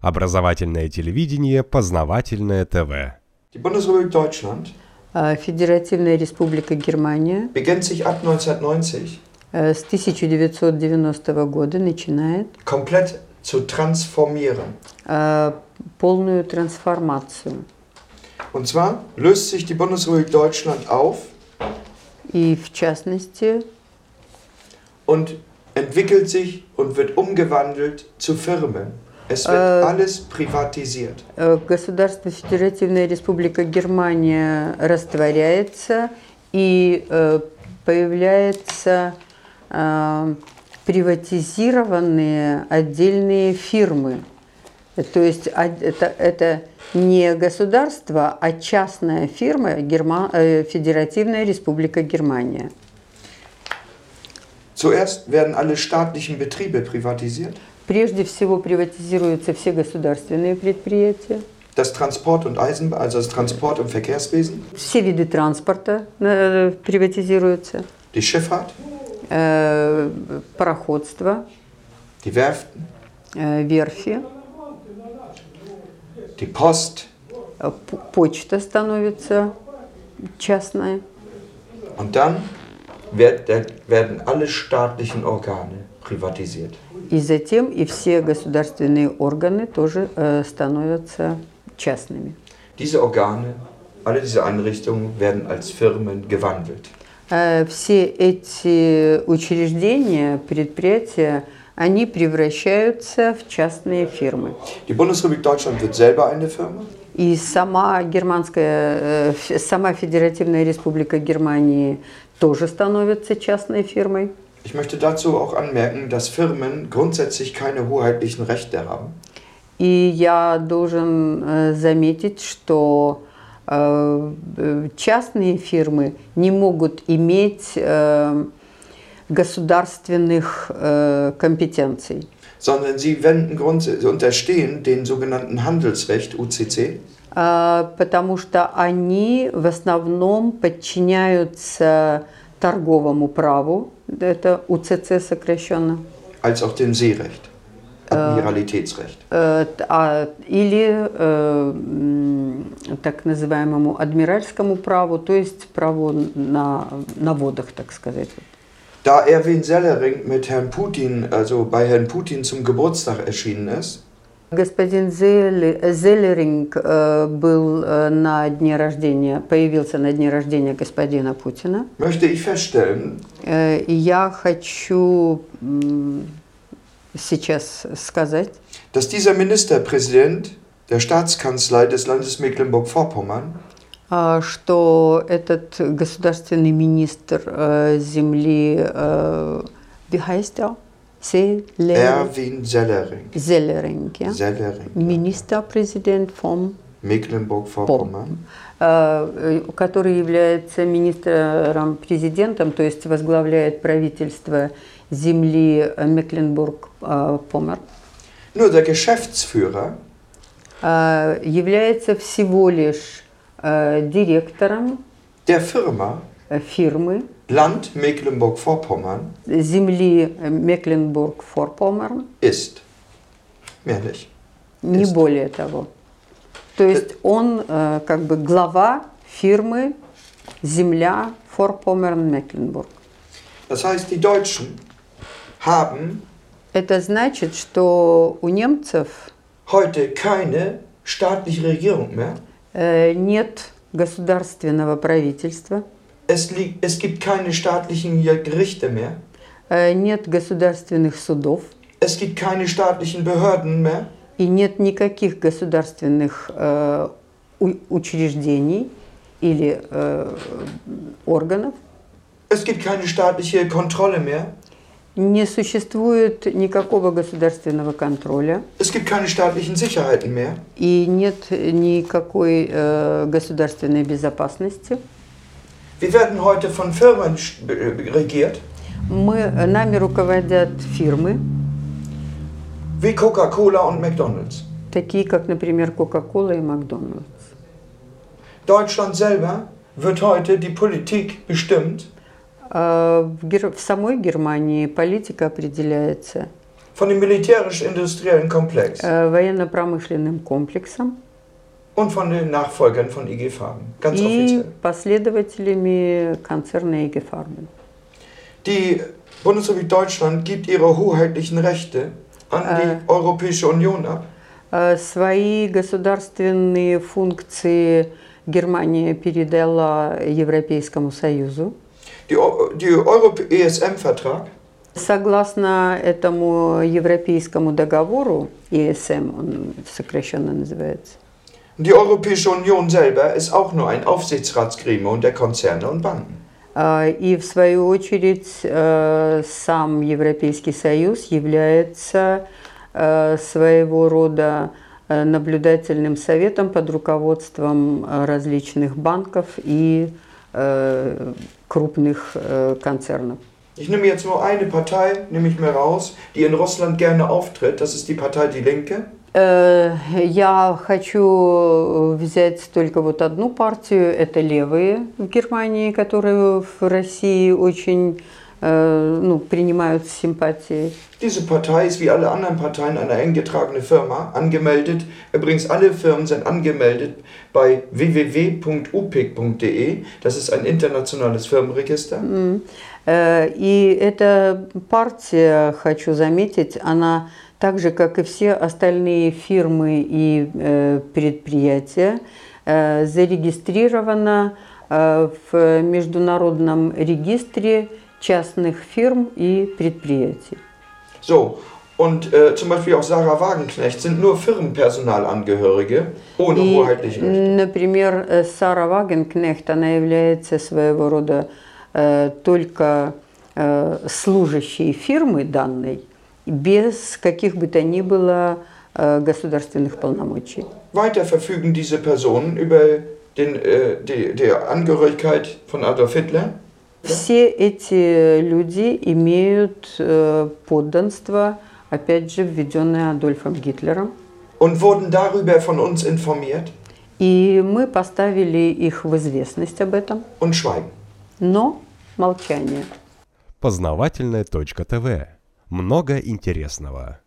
Образовательное телевидение, познавательное ТВ. Die Bundesrepublik Deutschland А Федеративная Республика Германия beginnt sich ab 1990 э, с 1990 года начинает komplett zu transformieren. э, полную трансформацию. Und zwar löst sich die Bundesrepublik Deutschland auf И в частности und entwickelt sich und wird umgewandelt zu Firmen. Es wird Äh. alles privatisiert. э, государство Федеративная Республика Германия растворяется и э, появляются э, приватизированные отдельные фирмы. То есть это, это не государство, а частная фирма Герма- Федеративная Республика Германия. Zuerst werden alle staatlichen Betriebe privatisiert. Прежде всего приватизируются все государственные предприятия, Das Transport- und Eisenbahn, also das Transport- und Verkehrswesen, все виды транспорта э, приватизируются, die Schifffahrt, э, пароходство, die Werften, э, верфи, die Post. Почта становится частная. und dann werden alle staatlichen Organe privatisiert. И затем и все государственные органы тоже э, становятся частными. Diese Organe, alle diese Einrichtungen werden als Firmen gewandelt. Э, Все эти учреждения, предприятия, они превращаются в частные фирмы. Die Bundesrepublik Deutschland wird selber eine Firma. И сама германская, э, сама Федеративная Республика Германии тоже становится частной фирмой. Ich möchte dazu auch anmerken, dass Firmen grundsätzlich keine hoheitlichen Rechte haben. И я должен э, заметить, что э, частные фирмы не могут иметь государственных компетенций. Sondern sie wenden Grund, unterstehen den sogenannten Handelsrecht UCC Э, потому что они в основном подчиняются торговому праву, это УЦЦ сокращенно, als auch dem Seerecht, Admiralitätsrecht. э, а- или э, так называемому адмиральскому праву, то есть праву на, на водах, так сказать. Da Erwin Sellering mit Herrn Putin, also bei Herrn Putin zum Geburtstag erschienen ist, Господин Зелли- Зеллеринг э, был э, на дне рождения, появился на дне рождения господина Путина. möchte ich feststellen, Э, И я хочу м, сейчас сказать, dass dieser Ministerpräsident der Staatskanzlei des Landes Mecklenburg-Vorpommern а, что этот государственный министр э, земли, э, er? Zelle- Erwin Sellering, Zellering, ja? Sellering Ministerpräsident von Mecklenburg-Vorpommern, э, э, который является министром-президентом, то есть возглавляет правительство земли э, Мекленбург-Помер, nur der Geschäftsführer э, является всего лишь э, директором der Firma э, фирмы Land Mecklenburg-Vorpommern земли Мекленбург-Форпомерн, ist. Mehr nicht. не Есть. более того. То есть он э, как бы глава фирмы земля Форпомерн-Мекленбург. Das heißt, die Deutschen haben Это значит, что у немцев heute keine staatliche Regierung mehr. Э, нет государственного правительства, Es, liegt, es gibt keine staatlichen Gerichte mehr. э, нет государственных судов Es gibt keine staatlichen Behörden mehr. и нет никаких государственных э, учреждений или э, органов. Es gibt keine staatliche Kontrolle mehr. Не существует никакого государственного контроля Es gibt keine staatlichen Sicherheiten mehr. и нет никакой э, государственной безопасности. Wir werden heute von Firmen sch- be- regiert, Мы, нами руководят фирмы, wie Coca-Cola und McDonald's. такие как, например, Coca-Cola и Макдональдс. Deutschland selber wird heute die Politik bestimmt А В, Гер- в самой Германии политика определяется von dem militärisch-industriellen Komplex э, военно-промышленным комплексом und von den Nachfolgern von IG Farben. Ganz и offiziell. последователями концерна IG Farben. Die Bundesrepublik Deutschland gibt ihre hoheitlichen Rechte an die Europäische Union ab. Э, Свои государственные функции Германия передала Европейскому Союзу. Die, Eu- die Euro-ESM-Vertrag Согласно этому Европейскому договору, ESM он сокращенно называется, Die Europäische Union selber ist auch nur ein Aufsichtsratsgremium der Konzerne und Banken. А, И в свою очередь э, сам Европейский Союз является э, своего рода э, наблюдательным советом под руководством различных банков и крупных концернов. Ich nehme jetzt nur eine Partei, nehme ich mir raus, die in Russland gerne auftritt. Das ist die Partei Die Linke. Э, Я хочу взять только вот одну партию, это левые в Германии, которые в России очень э, ну, принимают с симпатией. Diese Partei ist wie alle anderen Parteien eine eingetragene Firma, angemeldet. Übrigens, alle Firmen sind angemeldet bei www.upic.de. Das ist ein internationales Firmenregister. Э, И эта партия, хочу заметить, она так же, как и все остальные фирмы и э, предприятия, э, зарегистрирована э, в Международном регистре частных фирм и предприятий. So, und äh, zum Beispiel auch Sarah Wagenknecht sind nur Firmenpersonalangehörige ohne И, hoheitliche Rechte. например, э, Сара Вагенкнехт, она является своего рода э, только э, служащей фирмы данной, без каких бы то ни было э, государственных полномочий. Weiter verfügen diese Personen über den, äh, die, die Angehörigkeit von Adolf Hitler. Все эти люди имеют э, подданство, опять же, введенное Адольфом Гитлером. und wurden darüber von uns informiert И мы поставили их в известность об этом, und schweigen. но молчание. Познавательная точка ТВ. Много интересного.